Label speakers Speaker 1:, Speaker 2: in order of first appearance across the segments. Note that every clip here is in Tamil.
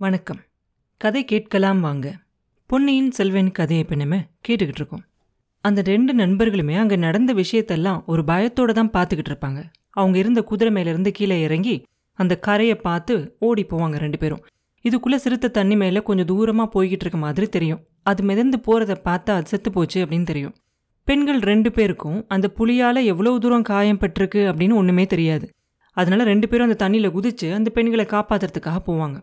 Speaker 1: வணக்கம். கதை கேட்கலாம் வாங்க. பொன்னியின் செல்வன் கதையை இப்போ நம்ம கேட்டுக்கிட்டு இருக்கோம். அந்த ரெண்டு நண்பர்களுமே அங்கே நடந்த விஷயத்தெல்லாம் ஒரு பயத்தோடு தான் பார்த்துக்கிட்டு இருப்பாங்க. அவங்க இருந்த குதிரை மேலேருந்து கீழே இறங்கி அந்த கரையை பார்த்து ஓடி போவாங்க ரெண்டு பேரும். இதுக்குள்ளே சிறுத்தை தண்ணி மேலே கொஞ்சம் தூரமாக போய்கிட்டு இருக்க மாதிரி தெரியும். அது மிதந்து போகிறத பார்த்தா அது செத்து போச்சு அப்படின்னு தெரியும். பெண்கள் ரெண்டு பேருக்கும் அந்த புலியால் எவ்வளோ தூரம் காயம் பட்டிருக்கு அப்படின்னு ஒன்றுமே தெரியாது. அதனால ரெண்டு பேரும் அந்த தண்ணியில் குதித்து அந்த பெண்களை காப்பாத்துறதுக்காக போவாங்க.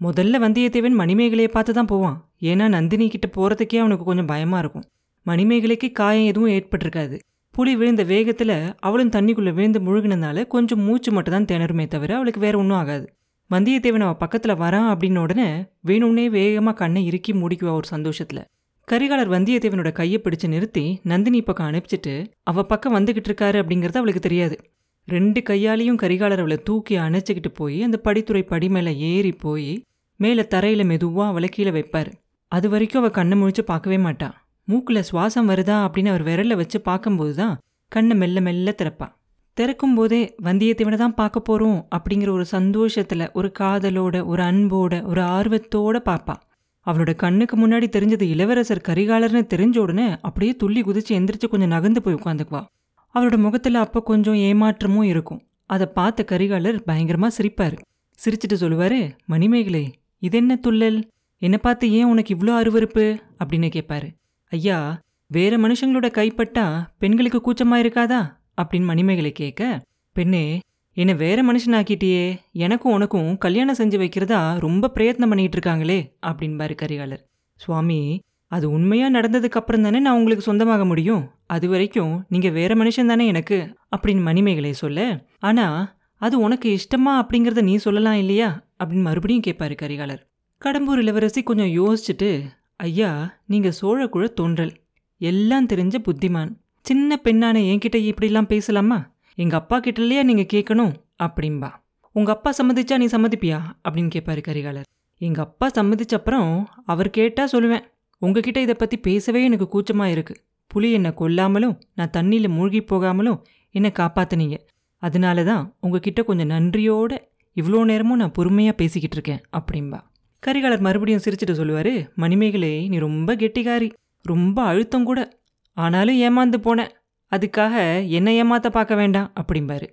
Speaker 1: முதல்ல வந்தியத்தேவன் மணிமேகலையை பார்த்து தான் போவான். ஏன்னா நந்தினி கிட்ட போகிறதுக்கே அவனுக்கு கொஞ்சம் பயமாக இருக்கும். மணிமேகலைக்கு காயம் எதுவும் ஏற்பட்டிருக்காது. புலி விழுந்த வேகத்தில் அவளும் தண்ணிக்குள்ளே விழுந்து முழுகினதுனால கொஞ்சம் மூச்சு மட்டும் தான் திணறுமே தவிர அவளுக்கு வேற ஒன்றும் ஆகாது. வந்தியத்தேவன் அவள் பக்கத்தில் வரான் அப்படின்ன உடனே வேணும்னே வேகமாக கண்ணை இறுக்கி முடிக்குவா ஒரு சந்தோஷத்தில். கரிகாலர் வந்தியத்தேவனோட கையை பிடிச்சு நிறுத்தி நந்தினி பக்கம் அனுப்பிச்சிட்டு அவள் பக்கம் வந்துகிட்டு இருக்காரு அப்படிங்கிறது அவளுக்கு தெரியாது. ரெண்டு கையாலையும் கரிகாலர் அவளை தூக்கி அணைச்சிக்கிட்டு போய் அந்த படித்துறை படி மேலே ஏறி போய் மேலே தரையில் மெதுவாக அவளை கீழே வைப்பார். அது வரைக்கும் அவள் கண்ணை முழிச்சு பார்க்கவே மாட்டா. மூக்கில் சுவாசம் வருதா அப்படின்னு அவர் விரலை வச்சு பார்க்கும்போது தான் கண்ணை மெல்ல மெல்ல திறப்பா. திறக்கும் போதே வந்தியத்தேவனை தான் பார்க்க போகிறோம் அப்படிங்கிற ஒரு சந்தோஷத்தில் ஒரு காதலோட ஒரு அன்போட ஒரு ஆர்வத்தோட பார்ப்பா. அவளோட கண்ணுக்கு முன்னாடி தெரிஞ்சது இளவரசர் கரிகாலர்னு தெரிஞ்ச உடனே அப்படியே துள்ளி குதிச்சு எந்திரிச்சு கொஞ்சம் நகர்ந்து போய் உட்காந்துக்குவா. அவரோட முகத்தில் அப்போ கொஞ்சம் ஏமாற்றமும் இருக்கும். அதை பார்த்த கரிகாலர் பயங்கரமாக சிரிப்பார். சிரிச்சிட்டு சொல்லுவாரு மணிமேகலை இது என்ன துள்ளல்? என்னை பார்த்து ஏன் உனக்கு இவ்வளோ அருவருப்பு? அப்படின்னு கேட்பாரு ஐயா வேற மனுஷங்களோட கைப்பட்டா பெண்களுக்கு கூச்சமா இருக்காதா? அப்படின்னு மணிமேகலை கேட்க பெண்ணே என்னை வேற மனுஷனாக்கிட்டியே. எனக்கும் உனக்கும் கல்யாணம் செஞ்சு வைக்கிறதா ரொம்ப பிரயத்னம் பண்ணிட்டு இருக்காங்களே அப்படின்பாரு கரிகாலர். சுவாமி அது உண்மையாக நடந்ததுக்கு அப்புறம் தானே நான் உங்களுக்கு சொந்தமாக முடியும்? அது வரைக்கும் நீங்கள் வேற மனுஷன் தானே எனக்கு? அப்படின்னு மணிமேகலை சொல்ல ஆனால் அது உனக்கு இஷ்டமா அப்படிங்கிறத நீ சொல்லலாம் இல்லையா? அப்படின்னு மறுபடியும் கேட்பாரு கரிகாலர். கடம்பூர் இளவரசி கொஞ்சம் யோசிச்சுட்டு ஐயா நீங்கள் சோழக்குழ தோன்றல் எல்லாம் தெரிஞ்ச புத்திமான். சின்ன பெண்ணான என்கிட்ட இப்படிலாம் பேசலாமா? எங்கள் அப்பா கிட்டலையா நீங்கள் கேட்கணும் அப்படின்பா உங்கள் அப்பா சம்மதிச்சா நீ சம்மதிப்பியா? அப்படின்னு கேட்பாரு கரிகாலர். எங்கள் அப்பா சம்மதிச்ச அப்புறம் அவர் கேட்டால் சொல்லுவேன். உங்ககிட்ட இதை பத்தி பேசவே எனக்கு கூச்சமா இருக்கு. புலி என்னை கொல்லாமலும் நான் தண்ணியில மூழ்கி போகாமலும் என்னை காப்பாத்துனீங்க. அதனால தான் உங்ககிட்ட கொஞ்சம் நன்றியோட இவ்வளோ நேரமும் நான் பொறுமையாக பேசிக்கிட்டு இருக்கேன் அப்படின்பா கரிகாலர் மறுபடியும் சிரிச்சுட்டு சொல்லுவார் மணிமேகலை நீ ரொம்ப கெட்டிகாரி ரொம்ப அழுத்தம் கூட. ஆனாலும் ஏமாந்து போனேன் அதுக்காக என்னை ஏமாத்த பார்க்க வேண்டாம் அப்படிம்பாரு.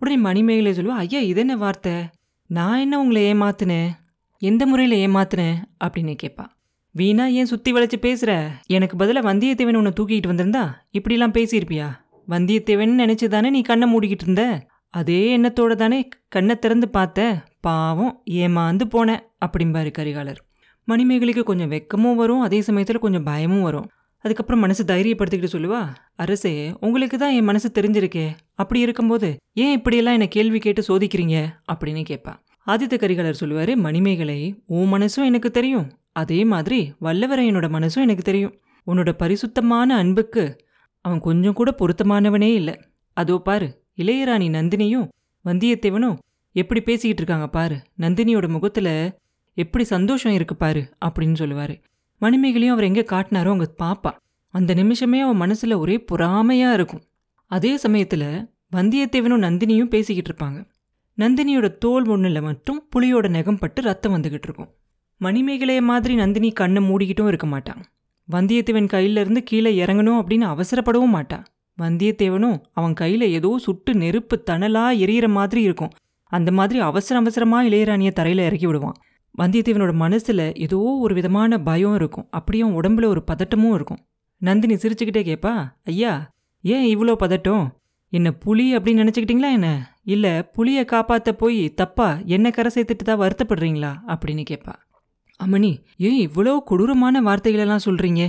Speaker 1: உடனே மணிமேகலை சொல்லுவா ஐயா இது என்ன வார்த்தை? நான் என்ன உங்களை ஏமாத்தினேன்? எந்த முறையில் ஏமாத்தினேன்? அப்படின்னு கேட்பா வீணா ஏன் சுத்தி வளைச்சு பேசுற? எனக்கு பதிலாக வந்தியத்தேவன் உன்னை தூக்கிட்டு வந்திருந்தா? இப்படிலாம் பேசியிருப்பியா? வந்தியத்தேவன் நினச்சி தானே நீ கண்ணை மூடிக்கிட்டு இருந்த? அதே எண்ணத்தோட தானே கண்ணை திறந்து பார்த்த? பாவம் ஏமாந்து போனேன் அப்படிம்பாரு கரிகாலர். மணிமேகலைக்கு கொஞ்சம் வெக்கமும் வரும் அதே சமயத்தில் கொஞ்சம் பயமும் வரும். அதுக்கப்புறம் மனசு தைரியப்படுத்திக்கிட்டு சொல்லுவா அரசே உங்களுக்கு தான் என் மனசு தெரிஞ்சிருக்கே. அப்படி இருக்கும்போது ஏன் இப்படியெல்லாம் என்னை கேள்வி கேட்டு சோதிக்கிறீங்க? அப்படின்னு கேட்பா ஆதித்த கரிகாலர் சொல்லுவார் மணிமேகலை உன் மனசும் எனக்கு தெரியும். அதே மாதிரி வல்லவரையனோட மனசும் எனக்கு தெரியும். உன்னோட பரிசுத்தமான அன்புக்கு அவன் கொஞ்சம் கூட பொருத்தமானவனே இல்லை. அதோ பாரு இளையராணி நந்தினியும் வந்தியத்தேவனும் எப்படி பேசிக்கிட்டு இருக்காங்க பாரு. நந்தினியோட முகத்துல எப்படி சந்தோஷம் இருக்கு பாரு அப்படின்னு சொல்லுவாரு. மணிமேகலையும் அவர் எங்கே காட்டினாரோ அங்கே பாப்பா. அந்த நிமிஷமே அவன் மனசுல ஒரே பொறாமையா இருக்கும். அதே சமயத்துல வந்தியத்தேவனும் நந்தினியும் பேசிக்கிட்டு இருப்பாங்க. நந்தினியோட தோல் ஒண்ணுல மட்டும் புலியோட நெகம் பட்டு ரத்தம் வந்துகிட்டு இருக்கும். மணிமேகலைய மாதிரி நந்தினி கண்ணை மூடிக்கிட்டும் இருக்க மாட்டான் வந்தியத்தேவன் கையிலிருந்து கீழே இறங்கணும் அப்படின்னு அவசரப்படவும் மாட்டான் வந்தியத்தேவனும் அவன் கையில ஏதோ சுட்டு நெருப்பு தணலா எரியற மாதிரி இருக்கும். அந்த மாதிரி அவசர அவசரமா இளையராணிய தரையில இறக்கி விடுவான். வந்தியத்தேவனோட மனசுல ஏதோ ஒரு விதமான பயம் இருக்கும். அப்படியும் உடம்புல ஒரு பதட்டமும் இருக்கும். நந்தினி சிரிச்சுக்கிட்டே கேட்பா ஐயா ஏன் இவ்வளோ பதட்டம்? என்ன புலி அப்படின்னு நினச்சிக்கிட்டீங்களா என்ன? இல்லை புலியை காப்பாற்ற போய் தப்பா என்ன கரை சேர்த்துட்டு தான் வருத்தப்படுறீங்களா? அப்படின்னு கேட்பா அம்மணி ஏன் இவ்வளோ கொடூரமான வார்த்தைகளெல்லாம் சொல்கிறீங்க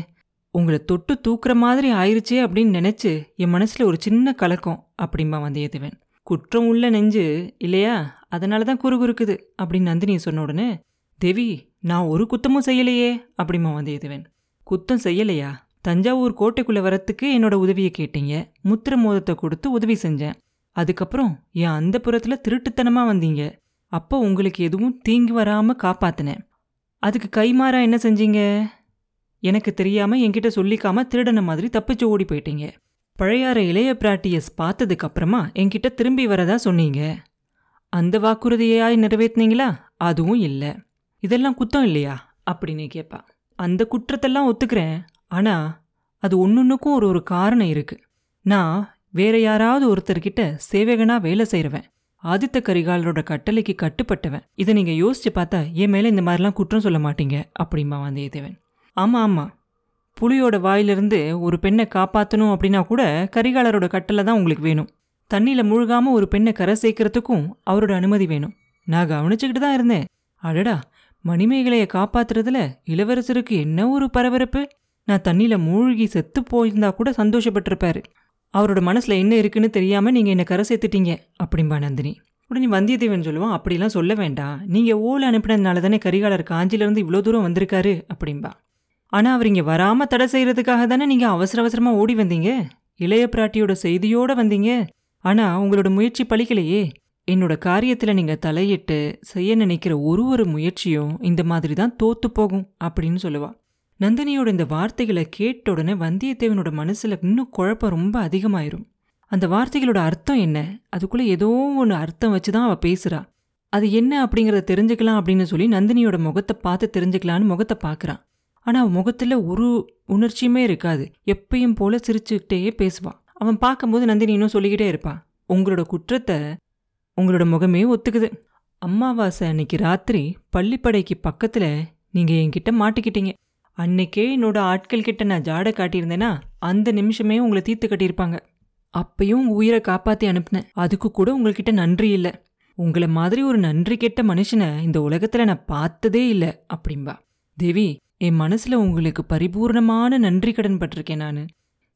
Speaker 1: உங்களை தொட்டு தூக்குற மாதிரி ஆயிருச்சே அப்படின்னு நினச்சி என் மனசில் ஒரு சின்ன கலக்கம் அப்படிம்பா வந்தியத்தேவன். குற்றம் உள்ள நெஞ்சு இல்லையா? அதனால தான் குறுகுறுக்குது அப்படின்னு நந்தினி சொன்ன உடனே தேவி நான் ஒரு குத்தமும் செய்யலையே அப்படிமா வந்தியத்தேவன். குத்தம் செய்யலையா? தஞ்சாவூர் கோட்டைக்குள்ளே வரத்துக்கு என்னோட உதவியை கேட்டீங்க. முத்திர மோதத்தை கொடுத்து உதவி செஞ்சேன். அதுக்கப்புறம் என் அந்த புறத்தில் திருட்டுத்தனமாக வந்தீங்க. அப்போ உங்களுக்கு எதுவும் தீங்கு வராமல் காப்பாத்தினேன். அதுக்கு கைமாறா என்ன செஞ்சீங்க? எனக்கு தெரியாமல் என்கிட்ட சொல்லிக்காம திருடன மாதிரி தப்பிச்சு ஓடி போயிட்டீங்க. பழையாற இளைய பிராட்டியஸ் பார்த்ததுக்கு அப்புறமா என்கிட்ட திரும்பி வரதா சொன்னீங்க. அந்த வாக்குறுதியாய் நிறைவேற்றினீங்களா அதுவும் இல்லை. இதெல்லாம் குத்தம் இல்லையா? அப்படின்னு கேட்பா அந்த குற்றத்தெல்லாம் ஒத்துக்கிறேன். ஆனால் அது ஒன்றுக்கும் ஒரு ஒரு காரணம் இருக்குது நான் வேற யாராவது ஒருத்தர்கிட்ட சேவகனாக வேலை செய்கிறவன் ஆதித்த கரிகாலரோட கட்டளைக்கு கட்டுப்பட்டவன். இதை நீங்கள் யோசிச்சு பார்த்தா என் மேலே இந்த மாதிரிலாம் குற்றம் சொல்ல மாட்டீங்க அப்படிம்பா வந்தியத்தேவன். ஆமாம் ஆமாம் புலியோட வாயிலிருந்து ஒரு பெண்ணை காப்பாற்றணும் அப்படின்னா கூட கரிகாலரோட கட்டளை தான் உங்களுக்கு வேணும். தண்ணியில் முழுகாமல் ஒரு பெண்ணை கரை சேர்க்கறதுக்கும் அவரோட அனுமதி வேணும். நான் கவனிச்சுக்கிட்டு தான் இருந்தேன். அடடா! மணிமேகலையை காப்பாத்துறதுல இளவரசருக்கு என்ன ஒரு பரபரப்பு? நான் தண்ணியில் மூழ்கி செத்து போயிருந்தா கூட சந்தோஷப்பட்டிருப்பாரு. அவரோட மனசில் என்ன இருக்குன்னு தெரியாமல் நீங்கள் என்னை கரை சேர்த்துட்டீங்க அப்படிம்பா நந்தினி. உடனே வந்தியத்தேவன் சொல்லுவான் அப்படிலாம் சொல்ல வேண்டாம். நீங்கள் ஓலை அனுப்பினதுனால தானே கரிகாலர் காஞ்சிலேருந்து இவ்வளோ தூரம் வந்திருக்காரு அப்படிம்பா. ஆனால் அவர் இங்கே வராமல் தடை செய்கிறதுக்காக தானே நீங்கள் அவசர அவசரமாக ஓடி வந்தீங்க? இளைய பிராட்டியோட செய்தியோடு வந்தீங்க? ஆனால் உங்களோட முயற்சி பழிக்கலையே. என்னோட காரியத்தில் நீங்கள் தலையிட்டு செய்ய நினைக்கிற ஒரு ஒரு முயற்சியும் இந்த மாதிரி தான் தோற்று போகும் அப்படின்னு சொல்லுவாள் நந்தினியோட இந்த வார்த்தைகளை கேட்ட உடனே வந்தியத்தேவனோட மனசுல இன்னும் குழப்பம் ரொம்ப அதிகமாயிரும். அந்த வார்த்தைகளோட அர்த்தம் என்ன? அதுக்குள்ள ஏதோ ஒன்று அர்த்தம் வச்சு தான் அவ பேசுறா. அது என்ன அப்படிங்கறத தெரிஞ்சுக்கலாம் அப்படின்னு சொல்லி நந்தினியோட முகத்தை பார்த்து தெரிஞ்சுக்கலான்னு முகத்தை பார்க்கறான் ஆனா அவன் முகத்துல ஒரு உணர்ச்சியுமே இருக்காது. எப்பயும் போல சிரிச்சுக்கிட்டே பேசுவான் அவன் பார்க்கும்போது நந்தினி இன்னும் சொல்லிக்கிட்டே இருப்பான் உங்களோட குற்றத்தை உங்களோட முகமே ஒத்துக்குது. அம்மாவாசை அன்னைக்கு ராத்திரி பள்ளிப்படைக்கு பக்கத்துல நீங்க என்கிட்ட மாட்டிக்கிட்டீங்க. அன்னைக்கே என்னோட ஆட்கள் கிட்ட நான் ஜாடை காட்டியிருந்தேன்னா அந்த நிமிஷமே உங்களை தீர்த்து கட்டியிருப்பாங்க. அப்பையும் உங்க உயிரை காப்பாத்தி அனுப்புனேன். அதுக்கு கூட உங்கள்கிட்ட நன்றி இல்லை. உங்களை மாதிரி ஒரு நன்றி கெட்ட மனுஷனை இந்த உலகத்துல நான் பார்த்ததே இல்லை அப்படிம்பா. தேவி என் மனசுல உங்களுக்கு பரிபூர்ணமான நன்றி கடன் பட்டிருக்கேன் நான்.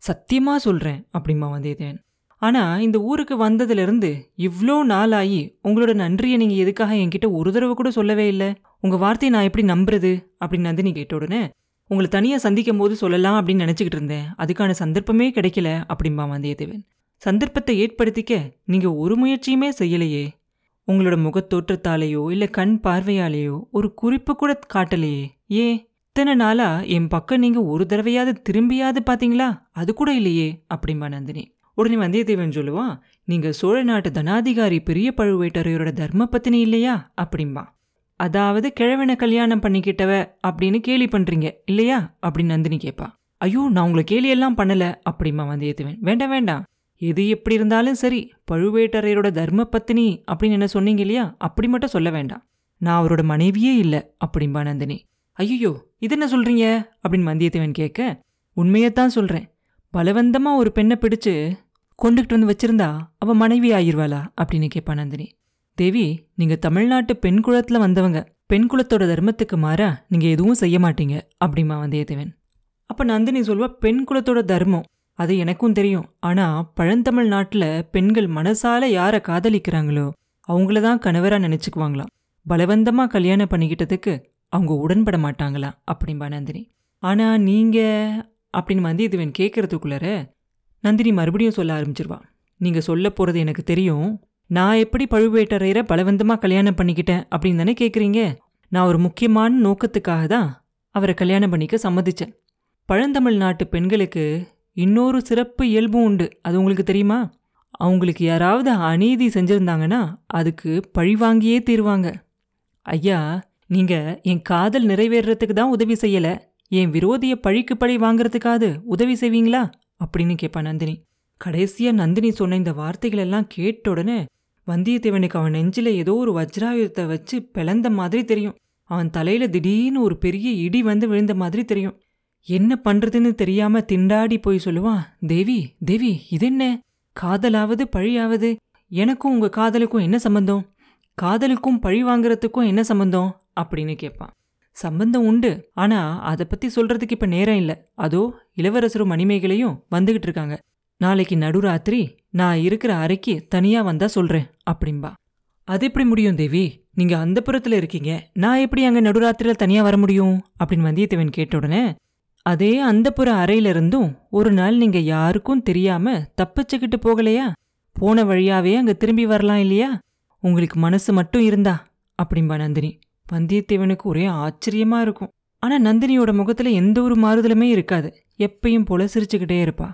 Speaker 1: சத்தியமா சொல்றேன் அப்படிம்பா வந்தியத்தேவன். ஆனா இந்த ஊருக்கு வந்ததுலேருந்து இவ்வளோ நாள் ஆகி உங்களோட நன்றியை நீங்க எதுக்காக என்கிட்ட ஒரு தடவை கூட சொல்லவே இல்லை? உங்க வார்த்தையை நான் எப்படி நம்புறது? அப்படின்னு நந்தினி கேட்ட உடனே உங்களை தனியாக சந்திக்கும் போது சொல்லலாம் அப்படின்னு நினச்சிக்கிட்டு இருந்தேன். அதுக்கான சந்தர்ப்பமே கிடைக்கல அப்படிம்பா வந்தியத்தேவன் சந்தர்ப்பத்தை ஏற்படுத்திக்க நீங்கள் ஒரு முயற்சியுமே செய்யலையே. உங்களோட முகத்தோற்றத்தாலேயோ இல்லை கண் பார்வையாலேயோ ஒரு குறிப்பு கூட காட்டலையே. ஏன்? இத்தனை நாளா என் பக்கம் நீங்கள் ஒரு தடவையாவது திரும்பியாவது பார்த்தீங்களா அது கூட இல்லையே அப்படிம்பா நந்தினி. உடனே வந்தியத்தேவன் சொல்லுவான் நீங்கள் சோழ நாட்டு தனாதிகாரி பெரிய பழுவேட்டரையரோட தர்ம பத்தினி இல்லையா? அப்படிம்பா. அதாவது கிழவனை கல்யாணம் பண்ணிக்கிட்டவ அப்படின்னு கேலி பண்ணுறீங்க இல்லையா? அப்படின்னு நந்தினி கேட்பா ஐயோ நான் உங்களை கேலியெல்லாம் பண்ணலை அப்படிம்பா வந்தியத்தேவன் வேண்டாம் வேண்டாம். எது எப்படி இருந்தாலும் சரி பழுவேட்டரையரோட தர்ம பத்தினி அப்படின்னு என்ன சொன்னீங்க இல்லையா? அப்படி மட்டும் சொல்ல வேண்டாம். நான் அவரோட மனைவியே இல்லை அப்படிம்பா நந்தினி. ஐயோ இது என்ன சொல்கிறீங்க அப்படின்னு வந்தியத்தேவன் கேட்க உண்மையைத்தான் சொல்கிறேன் பலவந்தமாக ஒரு பெண்ணை பிடிச்சு கொண்டுகிட்டு வந்து வச்சிருந்தா அவள் மனைவி ஆயிருவாளா அப்படின்னு கேட்பா நந்தினி. தேவி நீங்க தமிழ்நாட்டு பெண் குலத்துல வந்தவங்க. பெண் குலத்தோட தர்மத்துக்கு மாறா நீங்க எதுவும் செய்ய மாட்டீங்க அப்படிமா வந்தியத்தேவன். அப்ப நந்தினி சொல்வா பெண் குலத்தோட தர்மம். அது எனக்கும் தெரியும். ஆனா பழந்தமிழ் நாட்டுல பெண்கள் மனசால யார காதலிக்கிறாங்களோ அவங்கள தான் கணவரா நினைச்சுக்குவாங்களாம். பலவந்தமா கல்யாணம் பண்ணிக்கிட்டதுக்கு அவங்க உடன்பட மாட்டாங்களா அப்படிம்பா நந்தினி. ஆனா நீங்க அப்படின்னு வந்தியத்தேவன் கேட்கறதுக்குள்ளார நந்தினி மறுபடியும் சொல்ல ஆரம்பிச்சிருவா. நீங்க சொல்ல போறது எனக்கு தெரியும். நான் எப்படி பழுவேட்டரையரை பலவந்தமாக கல்யாணம் பண்ணிக்கிட்டேன் அப்படின்னு தானே கேட்குறீங்க நான் ஒரு முக்கியமான நோக்கத்துக்காக தான் அவரை கல்யாணம் பண்ணிக்க சம்மதிச்சேன். பழந்தமிழ் நாட்டு பெண்களுக்கு இன்னொரு சிறப்பு இயல்பும் உண்டு. அது உங்களுக்கு தெரியுமா? அவங்களுக்கு யாராவது அநீதி செஞ்சிருந்தாங்கன்னா அதுக்கு பழி வாங்கியே தீருவாங்க. ஐயா நீங்க என் காதல் நிறைவேறதுக்கு தான் உதவி செய்யல. என் விரோதிய பழிக்கு பழி வாங்குறதுக்காவது உதவி செய்வீங்களா? அப்படின்னு கேட்பா நந்தினி. கடைசியா நந்தினி சொன்ன இந்த வார்த்தைகள் எல்லாம் கேட்ட உடனே வந்தியத்தேவனுக்கு அவன் நெஞ்சில ஏதோ ஒரு வஜ்ராயுதத்தை வச்சு பிளந்த மாதிரி தெரியும். அவன் தலையில திடீர்னு ஒரு பெரிய இடி வந்து விழுந்த மாதிரி தெரியும். என்ன பண்றதுன்னு தெரியாம திண்டாடி போய் சொல்லுவான் தேவி தேவி இதென்ன காதலாவது பழியாவது? எனக்கும் உங்க காதலுக்கும் என்ன சம்பந்தம்? காதலுக்கும் பழி வாங்குறதுக்கும் என்ன சம்பந்தம்? அப்படின்னு கேட்பான். சம்பந்தம் உண்டு ஆனா அதை பத்தி சொல்றதுக்கு இப்ப நேரம் இல்லை. அதோ இளவரசரும் மணிமேகலையும் வந்துகிட்டு இருக்காங்க. நாளைக்கு நடுராத்திரி நான் இருக்கிற அறைக்கு தனியா வந்தா சொல்றேன் அப்படிம்பா. அது எப்படி முடியும் தேவி? நீங்க அந்த புறத்தில் இருக்கீங்க. நான் எப்படி அங்க நடுராத்திரில தனியா வர முடியும்? அப்படின்னு வந்தியத்தேவன் கேட்ட உடனே அதே அந்த புற அறையில இருந்தும் ஒரு நாள் நீங்க யாருக்கும் தெரியாம தப்பிச்சுக்கிட்டு போகலையா? போன வழியாவே அங்க திரும்பி வரலாம் இல்லையா? உங்களுக்கு மனசு மட்டும் இருந்தா அப்படிம்பா நந்தினி. வந்தியத்தேவனுக்கு ஒரே ஆச்சரியமா இருக்கும். ஆனா நந்தினியோட முகத்துல எந்த ஒரு மாறுதலுமே இருக்காது. எப்பயும் போல சிரிச்சுக்கிட்டே இருப்பா.